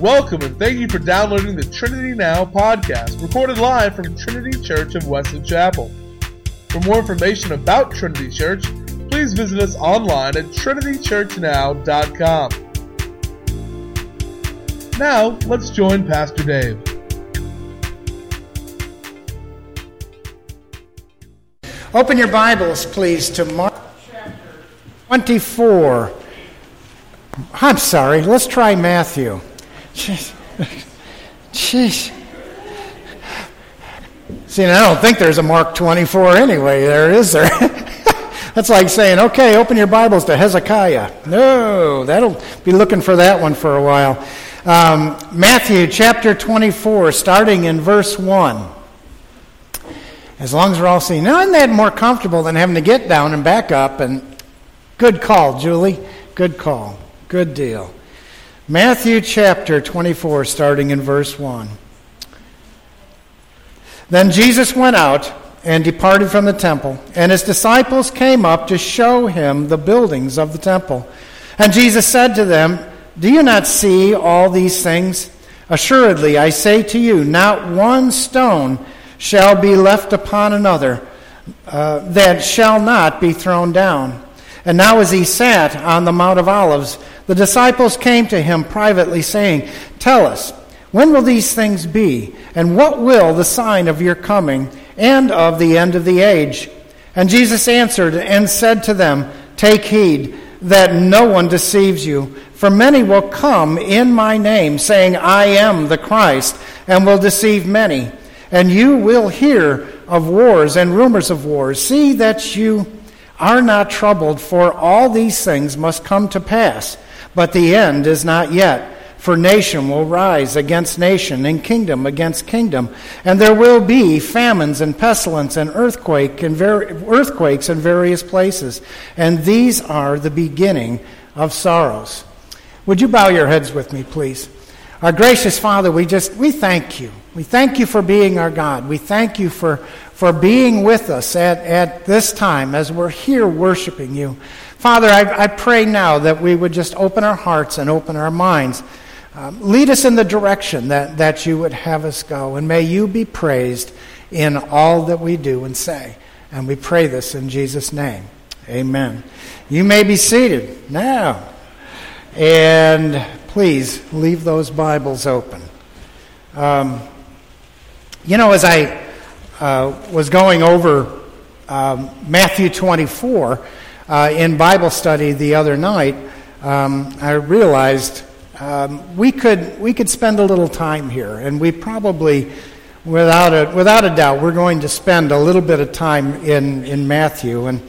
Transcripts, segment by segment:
Welcome and thank you for downloading the Trinity Now podcast, recorded live from Trinity Church of Wesley Chapel. For more information about Trinity Church, please visit us online at trinitychurchnow.com. Now, let's join Pastor Dave. Open your Bibles, please, to Mark chapter 24. I'm sorry, let's try Matthew. Jeez. Jeez. See, I don't think there's a Mark 24 anyway, there is there? That's like saying, okay, open your Bibles to Hezekiah. No, that'll be looking for that one for a while. Um, Matthew chapter 24, starting in verse 1. As long as we're all seeing. Now, isn't that more comfortable than having to get down and back up? And good call, Julie. Good call. Good deal. Matthew chapter 24, starting in verse 1. Then Jesus went out and departed from the temple, and his disciples came up to show him the buildings of the temple. And Jesus said to them, Do you not see all these things? Assuredly, I say to you, not one stone shall be left upon another uh, that shall not be thrown down. And now, as he sat on the Mount of Olives, the disciples came to him privately, saying, Tell us, when will these things be? And what will the sign of your coming and of the end of the age? And Jesus answered and said to them, Take heed that no one deceives you. For many will come in my name, saying, I am the Christ, and will deceive many. And you will hear of wars and rumors of wars. See that you are not troubled, for all these things must come to pass but the end is not yet. For nation will rise against nation, and kingdom against kingdom. And there will be famines and pestilence and earthquake and ver- earthquakes in various places. And these are the beginning of sorrows. Would you bow your heads with me, please? Our gracious Father, we just we thank you. We thank you for being our God. We thank you for, for being with us at, at this time as we're here worshiping you. Father, I, I pray now that we would just open our hearts and open our minds. Um, lead us in the direction that, that you would have us go. And may you be praised in all that we do and say. And we pray this in Jesus' name. Amen. You may be seated now. And please leave those Bibles open. Um, you know, as I uh, was going over um, Matthew 24, uh, in Bible study the other night, um, I realized um, we could we could spend a little time here, and we probably, without a without a doubt, we're going to spend a little bit of time in in Matthew, and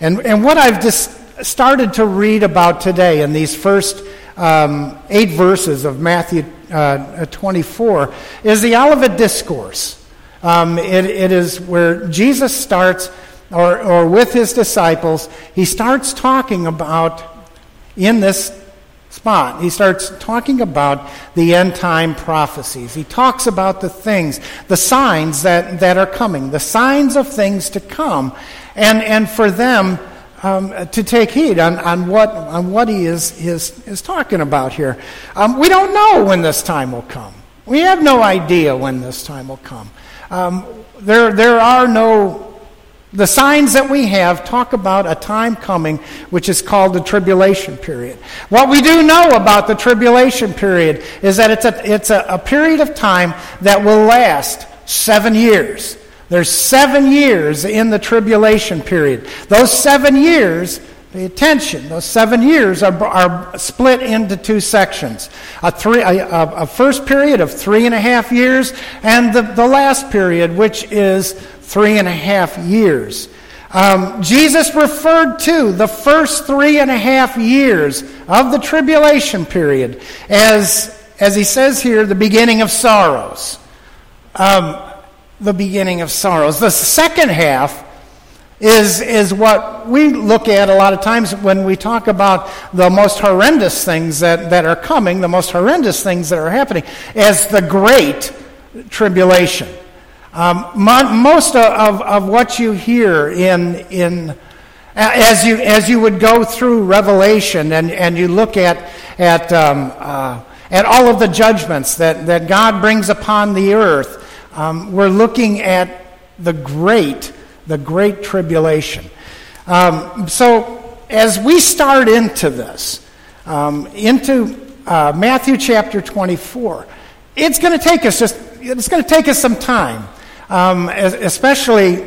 and and what I've just started to read about today in these first um, eight verses of Matthew uh, 24 is the Olivet Discourse. Um, it, it is where Jesus starts or, or with his disciples, he starts talking about, in this spot, he starts talking about the end time prophecies. He talks about the things, the signs that, that are coming, the signs of things to come, and, and for them um, to take heed on, on, what, on what he is, is, is talking about here. Um, we don't know when this time will come. We have no idea when this time will come. Um, there, there are no the signs that we have talk about a time coming which is called the tribulation period. What we do know about the tribulation period is that it's a, it's a, a period of time that will last seven years. There's seven years in the tribulation period. Those seven years, pay attention, those seven years are, are split into two sections. A, three, a, a first period of three and a half years, and the, the last period, which is three and a half years. Um, Jesus referred to the first three and a half years of the tribulation period as, as he says here, the beginning of sorrows. Um, the beginning of sorrows. The second half is, is what we look at a lot of times when we talk about the most horrendous things that, that are coming, the most horrendous things that are happening, as the great tribulation. Um, most of, of what you hear in, in as you, as you would go through Revelation and, and you look at, at, um, uh, at all of the judgments that, that God brings upon the earth, um, we're looking at the great, the great tribulation. Um, so as we start into this, um, into uh, Matthew chapter 24, it's going to take us just, it's going to take us some time, um, especially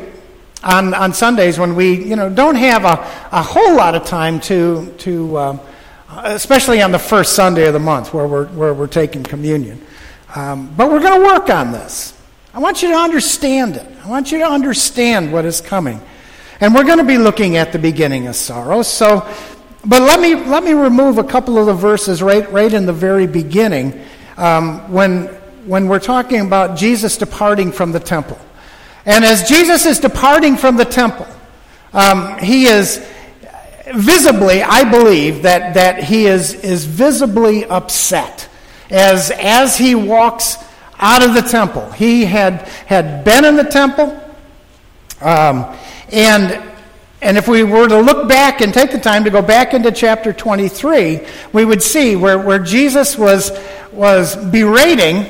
on, on Sundays when we, you know, don't have a, a whole lot of time to, to um, especially on the first Sunday of the month where we're, where we're taking communion. Um, but we're going to work on this. I want you to understand it. I want you to understand what is coming. And we're going to be looking at the beginning of sorrow. So, but let me, let me remove a couple of the verses right, right in the very beginning um, when, when we're talking about Jesus departing from the temple. And as Jesus is departing from the temple, um, he is visibly, I believe, that, that he is, is visibly upset as, as he walks out of the temple. He had, had been in the temple, um, and, and if we were to look back and take the time to go back into chapter 23, we would see where, where Jesus was, was berating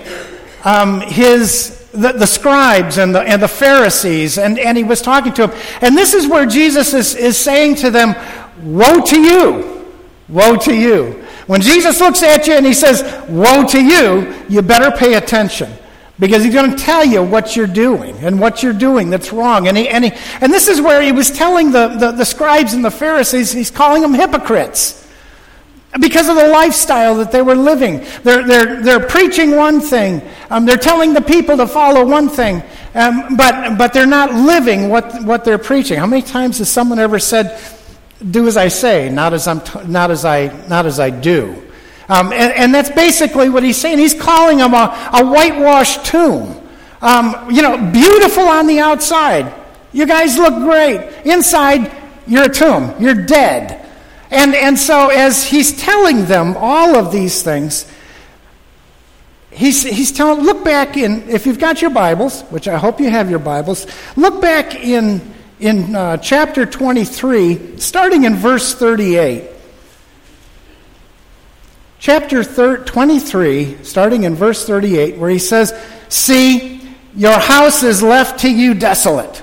um, his the, the, scribes and the, and the Pharisees, and, and he was talking to them. And this is where Jesus is, is saying to them, Woe to you! Woe to you! When Jesus looks at you and he says, Woe to you, you better pay attention. Because he's going to tell you what you're doing and what you're doing that's wrong. And, he, and, he, and this is where he was telling the, the, the scribes and the Pharisees, he's calling them hypocrites because of the lifestyle that they were living. They're, they're, they're preaching one thing, um, they're telling the people to follow one thing, um, but, but they're not living what, what they're preaching. How many times has someone ever said, Do as I say, not as, I'm t- not as, I, not as I do? Um, and, and, that's basically what he's saying. He's calling them a, a whitewashed tomb. Um, you know, beautiful on the outside. You guys look great. Inside, you're a tomb. You're dead. And, and so, as he's telling them all of these things, he's, he's telling, look back in, if you've got your Bibles, which I hope you have your Bibles, look back in, in uh, chapter 23, starting in verse 38. Chapter 23, starting in verse 38, where he says, See, your house is left to you desolate.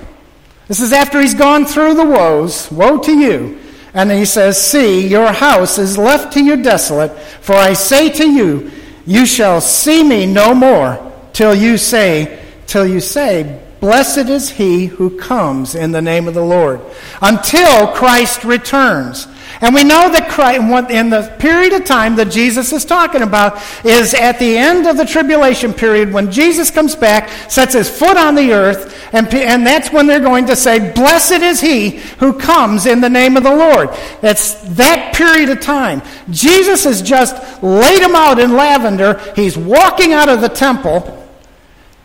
This is after he's gone through the woes. Woe to you. And he says, See, your house is left to you desolate, for I say to you, you shall see me no more till you say, till you say, Blessed is he who comes in the name of the Lord, until Christ returns. And we know that Christ, in the period of time that Jesus is talking about is at the end of the tribulation period when Jesus comes back, sets his foot on the earth, and, and that's when they're going to say, Blessed is he who comes in the name of the Lord. That's that period of time. Jesus has just laid him out in lavender. He's walking out of the temple.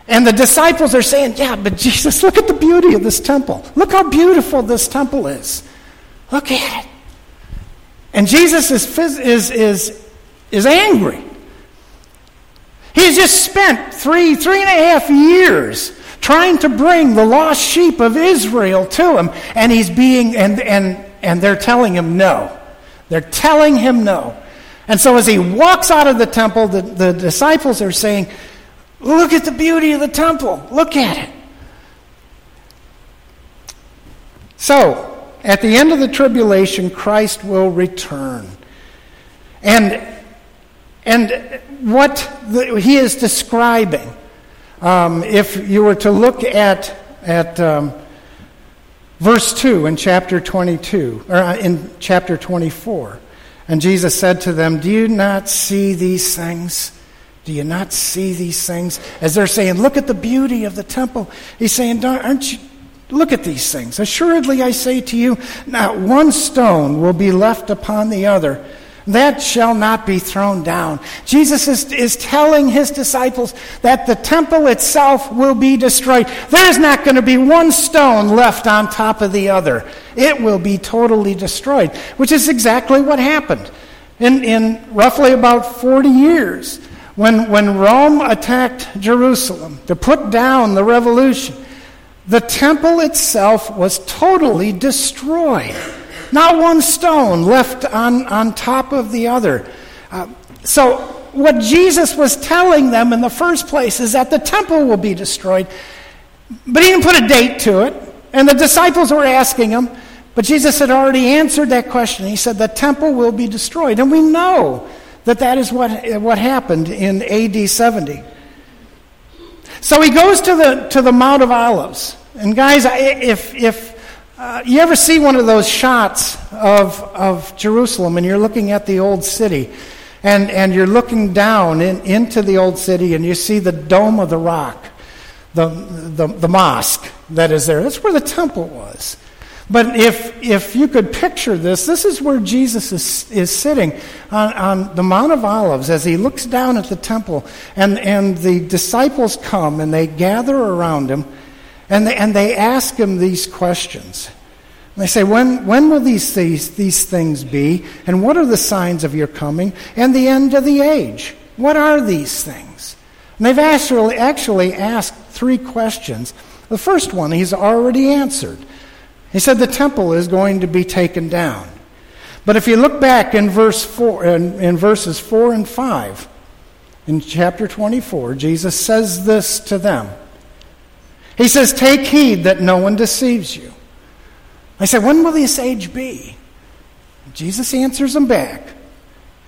And the disciples are saying, Yeah, but Jesus, look at the beauty of this temple. Look how beautiful this temple is. Look at it. And Jesus is, is, is, is angry. He's just spent three, three and a half years trying to bring the lost sheep of Israel to him, and he's being, and, and, and they're telling him no. They're telling him no. And so as he walks out of the temple, the, the disciples are saying, Look at the beauty of the temple. Look at it. So, at the end of the tribulation, Christ will return. And, and what the, he is describing, um, if you were to look at, at um, verse 2 in chapter 22, or uh, in chapter 24, and Jesus said to them, Do you not see these things? Do you not see these things? As they're saying, Look at the beauty of the temple. He's saying, Aren't you, Look at these things. Assuredly, I say to you, not one stone will be left upon the other. That shall not be thrown down. Jesus is, is telling his disciples that the temple itself will be destroyed. There's not going to be one stone left on top of the other. It will be totally destroyed, which is exactly what happened in, in roughly about 40 years when, when Rome attacked Jerusalem to put down the revolution. The temple itself was totally destroyed. Not one stone left on, on top of the other. Uh, so what Jesus was telling them in the first place is that the temple will be destroyed. But he didn't put a date to it. And the disciples were asking him, but Jesus had already answered that question. He said, The temple will be destroyed. And we know that that is what, what happened in AD 70. So he goes to the, to the Mount of Olives. And guys, if, if uh, you ever see one of those shots of, of Jerusalem and you're looking at the old city, and, and you're looking down in, into the old city and you see the dome of the rock, the, the, the mosque that is there. That's where the temple was. But if, if you could picture this, this is where Jesus is, is sitting on, on the Mount of Olives as he looks down at the temple, and, and the disciples come and they gather around him and they, and they ask him these questions. And they say, when, when will these, these, these things be? And what are the signs of your coming and the end of the age? What are these things? And they've actually, actually asked three questions. The first one he's already answered. He said the temple is going to be taken down. But if you look back in verse four, in, in verses four and five, in chapter 24, Jesus says this to them. He says, Take heed that no one deceives you. I said, When will this age be? Jesus answers them back.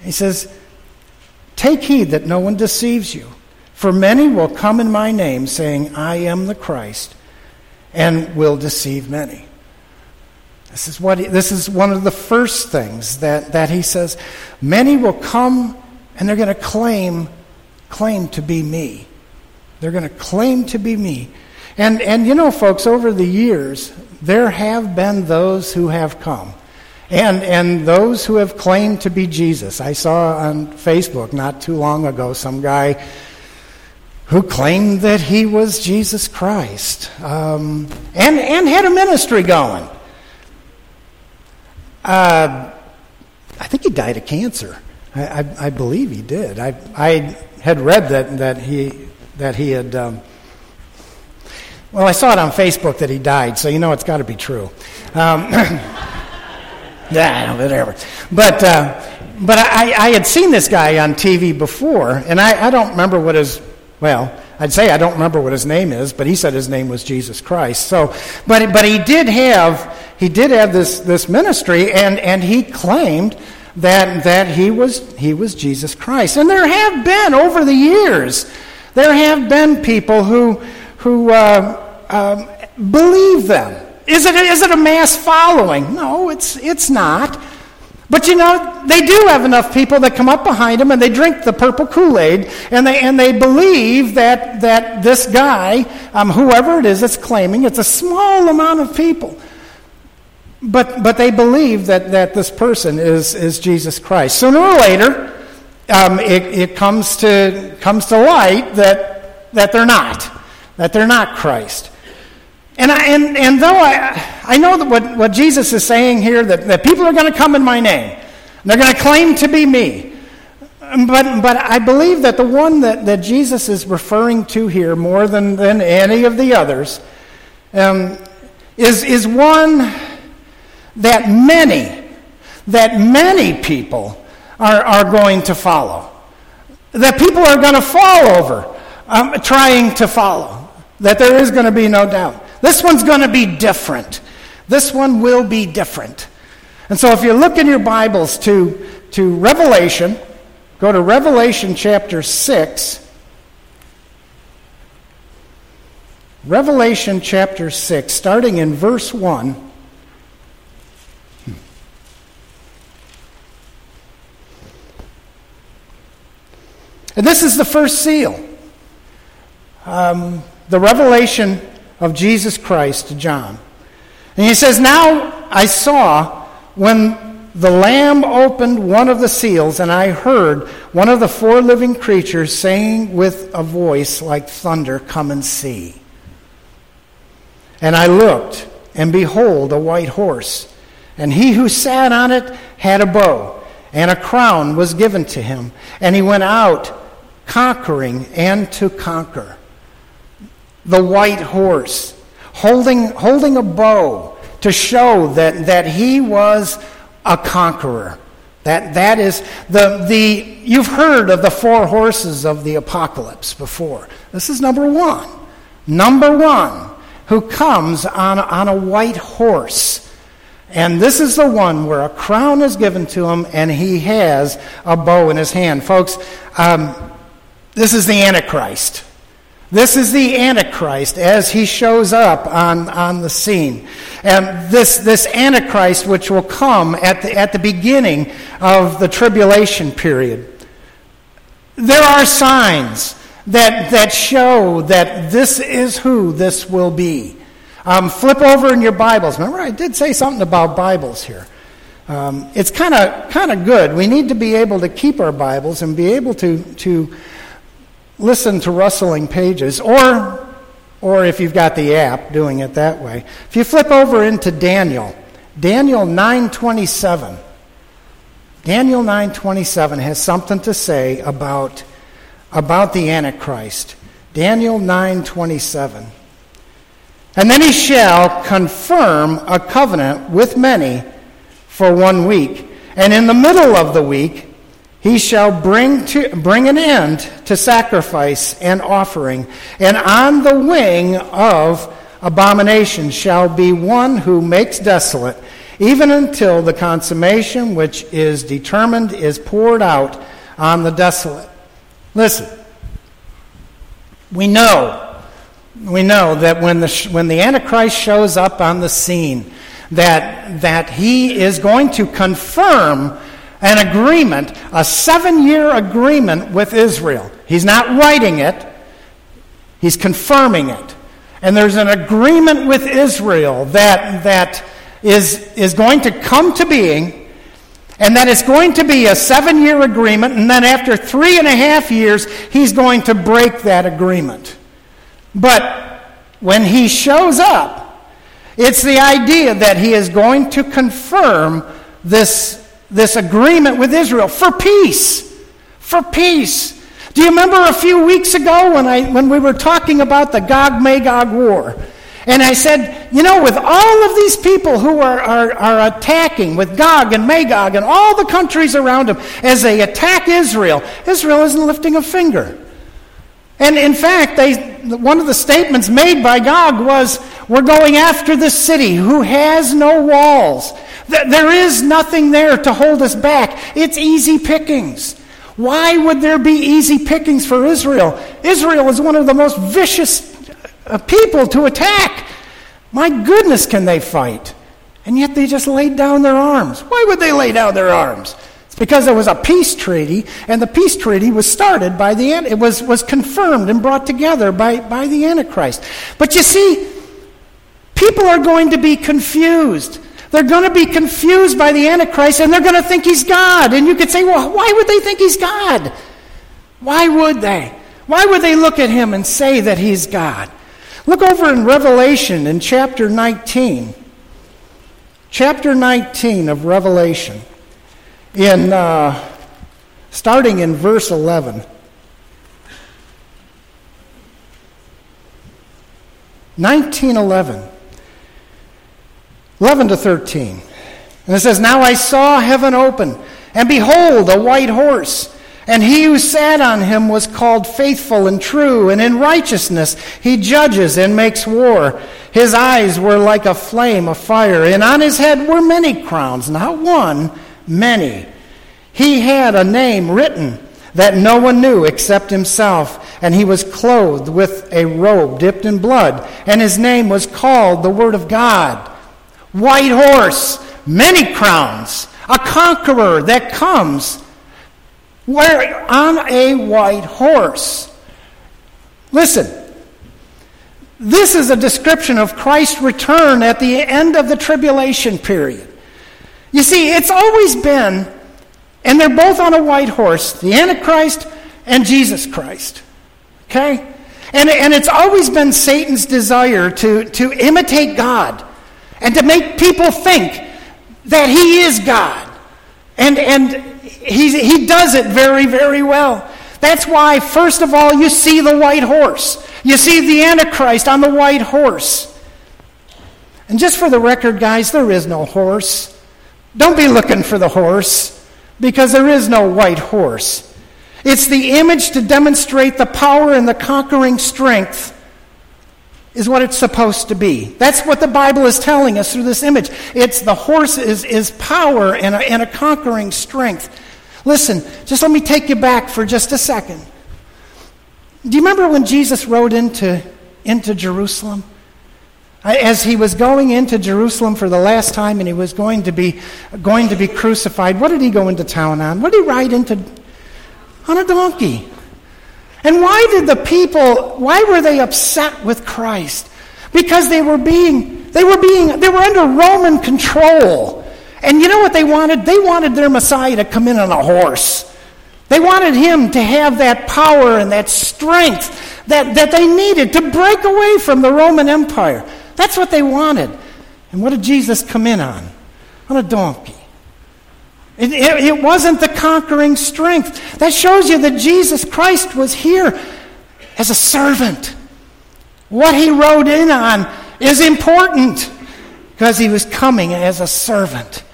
He says, Take heed that no one deceives you. For many will come in my name, saying, I am the Christ, and will deceive many. This is, what he, this is one of the first things that, that he says. Many will come and they're going to claim, claim to be me. They're going to claim to be me. And, and you know, folks, over the years, there have been those who have come. And, and those who have claimed to be Jesus. I saw on Facebook not too long ago some guy who claimed that he was Jesus Christ um, and, and had a ministry going. Uh, I think he died of cancer. I, I, I believe he did. I, I had read that, that, he, that he had. Um, well, I saw it on Facebook that he died, so you know it's got to be true. Um, yeah, whatever. But, uh, but I, I had seen this guy on TV before, and I, I don't remember what his, well, I'd say I don't remember what his name is, but he said his name was Jesus Christ. So, but, but he did have he did have this, this ministry, and, and he claimed that, that he, was, he was Jesus Christ. And there have been, over the years, there have been people who, who uh, um, believe them. Is it, is it a mass following? No, it's, it's not. But you know, they do have enough people that come up behind them and they drink the purple Kool Aid and they, and they believe that, that this guy, um, whoever it is that's claiming, it's a small amount of people but, but they believe that, that this person is, is Jesus Christ. Sooner or later, um, it, it comes, to, comes to light that, that they're not, that they're not Christ. And, I, and, and though I, I know that what, what Jesus is saying here, that, that people are going to come in my name, they're going to claim to be me. But, but I believe that the one that, that Jesus is referring to here more than, than any of the others um, is, is one that many, that many people are, are going to follow. That people are going to fall over um, trying to follow. That there is going to be no doubt. This one's going to be different. This one will be different. And so if you look in your Bibles to, to Revelation, go to Revelation chapter 6. Revelation chapter 6, starting in verse 1. And this is the first seal um, the revelation of Jesus Christ to John. And he says, Now I saw when the Lamb opened one of the seals, and I heard one of the four living creatures saying with a voice like thunder, Come and see. And I looked, and behold, a white horse. And he who sat on it had a bow, and a crown was given to him. And he went out conquering and to conquer. The white horse, holding, holding a bow to show that, that he was a conqueror, That, that is the, the, you've heard of the four horses of the apocalypse before. This is number one. Number one, who comes on, on a white horse. And this is the one where a crown is given to him and he has a bow in his hand. Folks, um, this is the Antichrist. This is the Antichrist as he shows up on, on the scene. And this, this Antichrist, which will come at the, at the beginning of the tribulation period. There are signs that, that show that this is who this will be. Um, flip over in your Bibles. Remember, I did say something about Bibles here. Um, it's kind of kind of good. We need to be able to keep our Bibles and be able to to listen to rustling pages, or, or if you've got the app, doing it that way. If you flip over into Daniel, Daniel 927. Daniel 9:27 has something to say about about the antichrist. Daniel 9:27. And then he shall confirm a covenant with many for one week, and in the middle of the week he shall bring, to, bring an end to sacrifice and offering, and on the wing of abomination shall be one who makes desolate, even until the consummation which is determined is poured out on the desolate. Listen, we know, we know that when the, when the Antichrist shows up on the scene, that, that he is going to confirm an agreement, a seven year agreement with Israel. He's not writing it, he's confirming it. And there's an agreement with Israel that, that is, is going to come to being, and that it's going to be a seven year agreement, and then after three and a half years, he's going to break that agreement. But when he shows up, it's the idea that he is going to confirm this this agreement with Israel for peace. For peace. Do you remember a few weeks ago when, I, when we were talking about the Gog Magog war? And I said, you know, with all of these people who are, are, are attacking, with Gog and Magog and all the countries around them, as they attack Israel, Israel isn't lifting a finger. And in fact, they, one of the statements made by Gog was, We're going after the city who has no walls. There is nothing there to hold us back. It's easy pickings. Why would there be easy pickings for Israel? Israel is one of the most vicious uh, people to attack. My goodness, can they fight? And yet they just laid down their arms. Why would they lay down their arms? It's because there was a peace treaty, and the peace treaty was started by the it was, was confirmed and brought together by, by the Antichrist. But you see, people are going to be confused. They're going to be confused by the Antichrist and they're going to think he's God. And you could say, well, why would they think he's God? Why would they? Why would they look at him and say that he's God? Look over in Revelation in chapter 19. Chapter 19 of Revelation, in, uh, starting in verse 11. 1911. 11 to 13. And it says, Now I saw heaven open, and behold, a white horse. And he who sat on him was called faithful and true, and in righteousness he judges and makes war. His eyes were like a flame of fire, and on his head were many crowns, not one, many. He had a name written that no one knew except himself, and he was clothed with a robe dipped in blood, and his name was called the Word of God white horse, many crowns, a conqueror that comes where on a white horse. Listen, this is a description of Christ's return at the end of the tribulation period. You see, it's always been, and they're both on a white horse, the Antichrist and Jesus Christ. Okay? And, and it's always been Satan's desire to, to imitate God and to make people think that he is God. And, and he, he does it very, very well. That's why, first of all, you see the white horse. You see the Antichrist on the white horse. And just for the record, guys, there is no horse. Don't be looking for the horse. because there is no white horse. It's the image to demonstrate the power and the conquering strength is what it's supposed to be. That's what the Bible is telling us through this image. It's the horse is, is power and a, and a conquering strength. Listen, just let me take you back for just a second. Do you remember when Jesus rode into, into Jerusalem? As he was going into Jerusalem for the last time and he was going to be, going to be crucified, what did he go into town on? What did he ride into? On a donkey. And why did the people, why were they upset with Christ? Because they were being, they were being, they were under Roman control. And you know what they wanted? They wanted their Messiah to come in on a horse. They wanted him to have that power and that strength that, that they needed to break away from the Roman Empire. That's what they wanted. And what did Jesus come in on? On a donkey. It, it, it, wasn't the conquering strength. That shows you that Jesus Christ was here as a servant. What he rode in on is important because he was coming as a servant.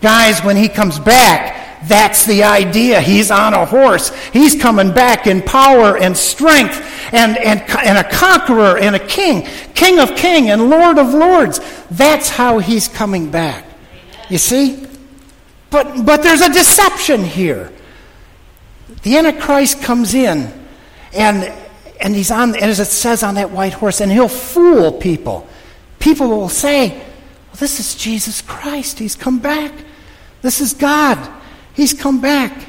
Guys, when he comes back, that's the idea. He's on a horse. He's coming back in power and strength and, and, and a conqueror and a king, king of king and lord of lords. That's how he's coming back. You see? But, but there's a deception here. The Antichrist comes in, and, and he's on, as it says on that white horse, and he'll fool people. People will say, well, This is Jesus Christ. He's come back. This is God. He's come back.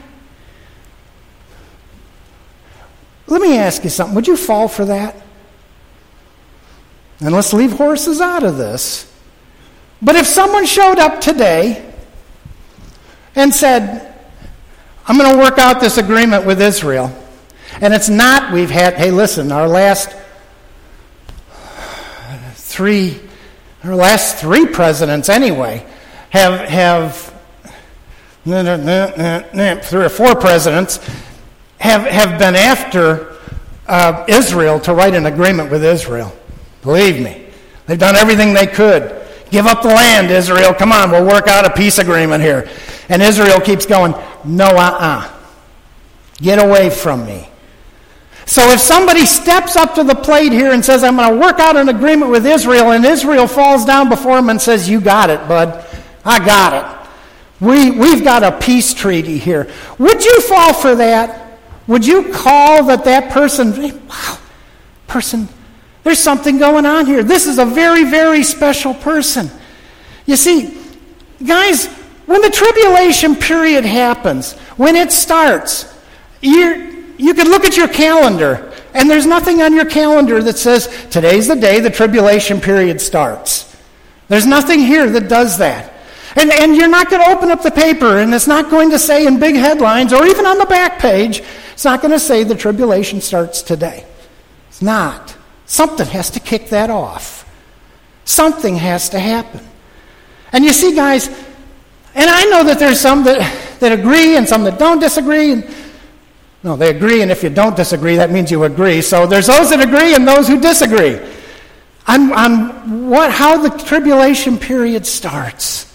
Let me ask you something. Would you fall for that? And let's leave horses out of this. But if someone showed up today and said, I'm going to work out this agreement with Israel. And it's not, we've had, hey, listen, our last three, our last three presidents anyway, have, have three or four presidents have, have been after uh, Israel to write an agreement with Israel. Believe me. They've done everything they could. Give up the land, Israel. Come on, we'll work out a peace agreement here. And Israel keeps going, No, uh uh-uh. uh. Get away from me. So if somebody steps up to the plate here and says, I'm going to work out an agreement with Israel, and Israel falls down before him and says, You got it, bud. I got it. We, we've got a peace treaty here. Would you fall for that? Would you call that that person, wow, person, there's something going on here. This is a very, very special person. You see, guys, when the tribulation period happens, when it starts, you you can look at your calendar, and there's nothing on your calendar that says, today's the day the tribulation period starts. There's nothing here that does that. And, and you're not going to open up the paper, and it's not going to say in big headlines, or even on the back page, it's not going to say the tribulation starts today. It's not. Something has to kick that off. Something has to happen. And you see, guys, and I know that there's some that, that agree and some that don't disagree. And, no, they agree, and if you don't disagree, that means you agree. So there's those that agree and those who disagree on, on what, how the tribulation period starts.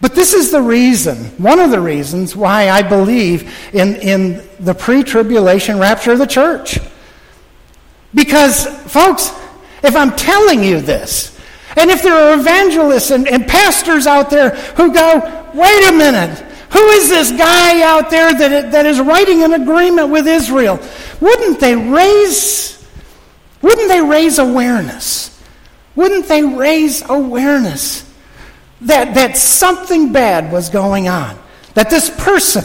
But this is the reason, one of the reasons why I believe in, in the pre tribulation rapture of the church. Because, folks, if I'm telling you this, and if there are evangelists and, and pastors out there who go, wait a minute, who is this guy out there that, that is writing an agreement with Israel? Wouldn't they raise, wouldn't they raise awareness? Wouldn't they raise awareness that, that something bad was going on? That this person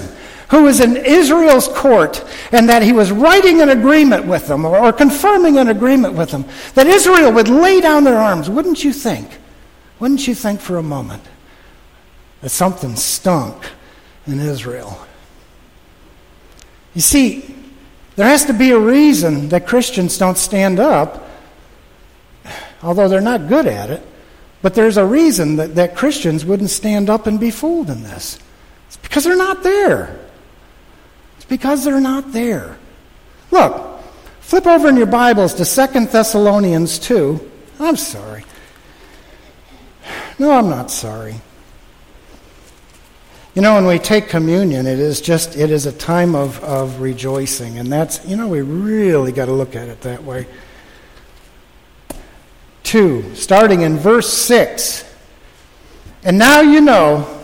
who was in Israel's court and that he was writing an agreement with them or, confirming an agreement with them, that Israel would lay down their arms, wouldn't you think? Wouldn't you think for a moment that something stunk in Israel? You see, there has to be a reason that Christians don't stand up, although they're not good at it. But there's a reason that, that Christians wouldn't stand up and be fooled in this. It's because they're not there because they're not there. Look, flip over in your Bibles to Second Thessalonians 2. I'm sorry. No, I'm not sorry. You know, when we take communion, it is just, it is a time of, of rejoicing. And that's, you know, we really got to look at it that way. Two, starting in verse 6. And now you know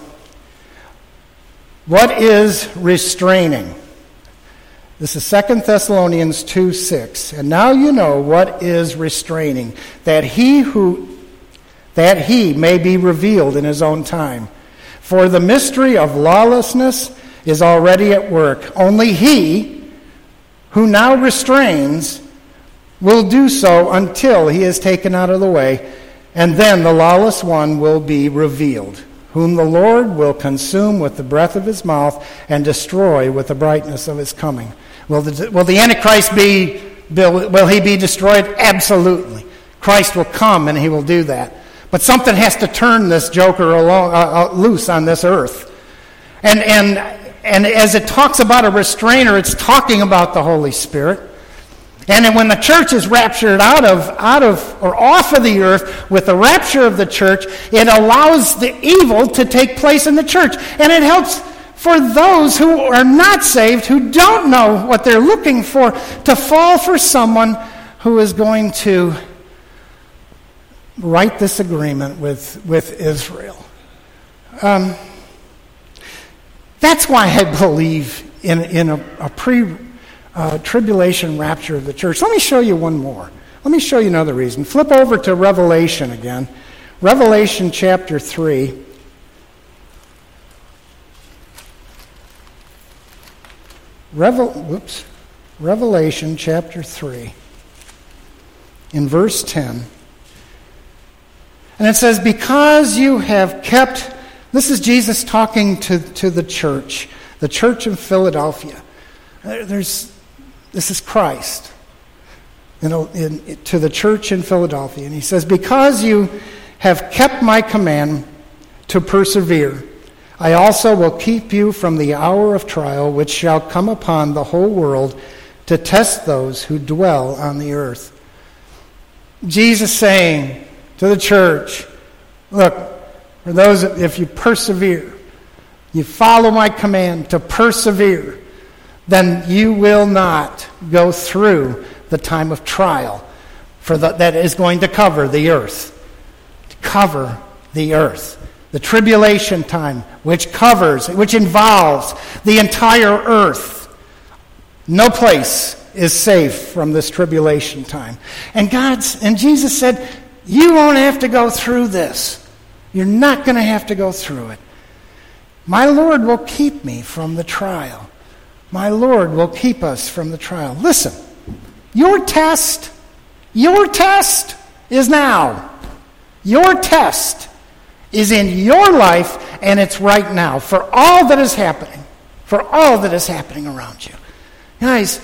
what is restraining. This is 2 Thessalonians 2 6. And now you know what is restraining, that he who that he may be revealed in his own time. For the mystery of lawlessness is already at work. Only he who now restrains will do so until he is taken out of the way, and then the lawless one will be revealed, whom the Lord will consume with the breath of his mouth and destroy with the brightness of his coming. Will the, will the Antichrist be, will, he be destroyed? Absolutely. Christ will come and he will do that. But something has to turn this joker along, uh, uh, loose on this earth. And, and, and as it talks about a restrainer, it's talking about the Holy Spirit. And when the church is raptured out of, out of or off of the earth with the rapture of the church, it allows the evil to take place in the church. And it helps for those who are not saved, who don't know what they're looking for, to fall for someone who is going to write this agreement with, with Israel. Um, that's why I believe in, in a, a pre uh, tribulation rapture of the church. Let me show you one more. Let me show you another reason. Flip over to Revelation again. Revelation chapter 3. Revel, whoops, Revelation chapter 3, in verse 10. And it says, Because you have kept, this is Jesus talking to, to the church, the church of Philadelphia. There's, this is Christ in, in, to the church in Philadelphia. And he says, Because you have kept my command to persevere, I also will keep you from the hour of trial which shall come upon the whole world to test those who dwell on the earth. Jesus saying, to the church look, for those, if you persevere, you follow my command to persevere, then you will not go through the time of trial for the, that is going to cover the earth. To cover the earth. The tribulation time, which covers, which involves the entire earth. No place is safe from this tribulation time. And God's, and Jesus said, you won't have to go through this. You're not going to have to go through it. My Lord will keep me from the trial. My Lord will keep us from the trial. Listen, your test, your test is now. Your test is in your life, and it's right now for all that is happening. For all that is happening around you. Guys,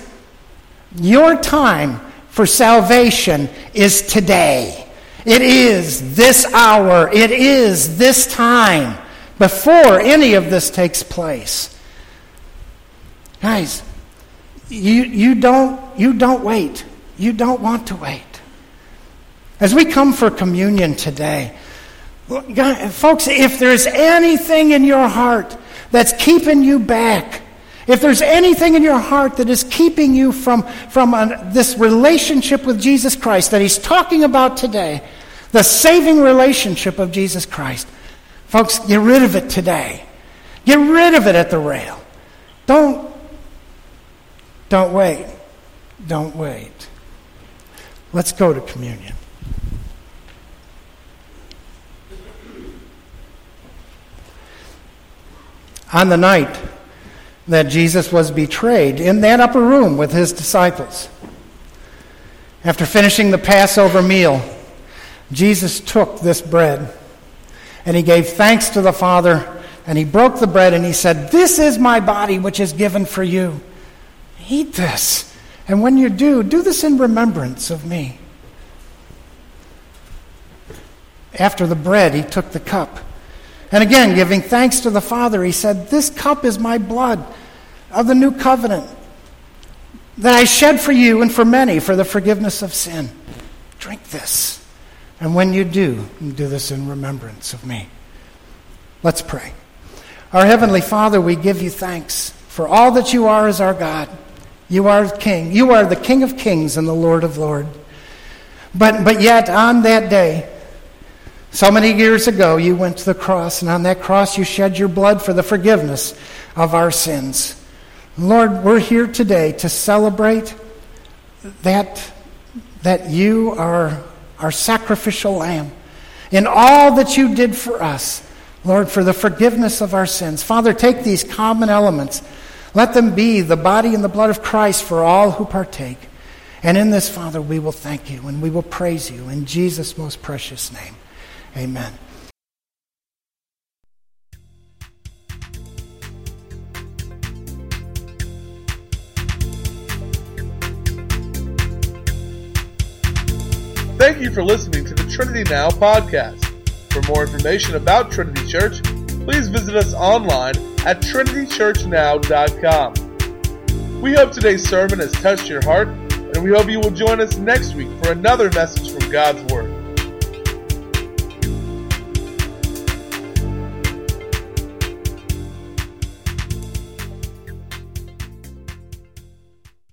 your time for salvation is today. It is this hour, it is this time before any of this takes place. Guys, you, you, don't, you don't wait. You don't want to wait. As we come for communion today, folks, if there's anything in your heart that's keeping you back, if there's anything in your heart that is keeping you from, from this relationship with Jesus Christ that he's talking about today, the saving relationship of Jesus Christ, folks, get rid of it today. Get rid of it at the rail. Don't, don't wait. Don't wait. Let's go to communion. On the night that Jesus was betrayed in that upper room with his disciples. After finishing the Passover meal, Jesus took this bread and he gave thanks to the Father and he broke the bread and he said, This is my body which is given for you. Eat this. And when you do, do this in remembrance of me. After the bread, he took the cup. And again, giving thanks to the Father, he said, This cup is my blood of the new covenant that I shed for you and for many for the forgiveness of sin. Drink this. And when you do, do this in remembrance of me. Let's pray. Our Heavenly Father, we give you thanks for all that you are as our God. You are King. You are the King of kings and the Lord of lords. But, but yet, on that day, so many years ago, you went to the cross, and on that cross, you shed your blood for the forgiveness of our sins. Lord, we're here today to celebrate that, that you are our sacrificial lamb in all that you did for us, Lord, for the forgiveness of our sins. Father, take these common elements. Let them be the body and the blood of Christ for all who partake. And in this, Father, we will thank you and we will praise you in Jesus' most precious name. Amen. Thank you for listening to the Trinity Now podcast. For more information about Trinity Church, please visit us online at trinitychurchnow.com. We hope today's sermon has touched your heart, and we hope you will join us next week for another message from God's Word.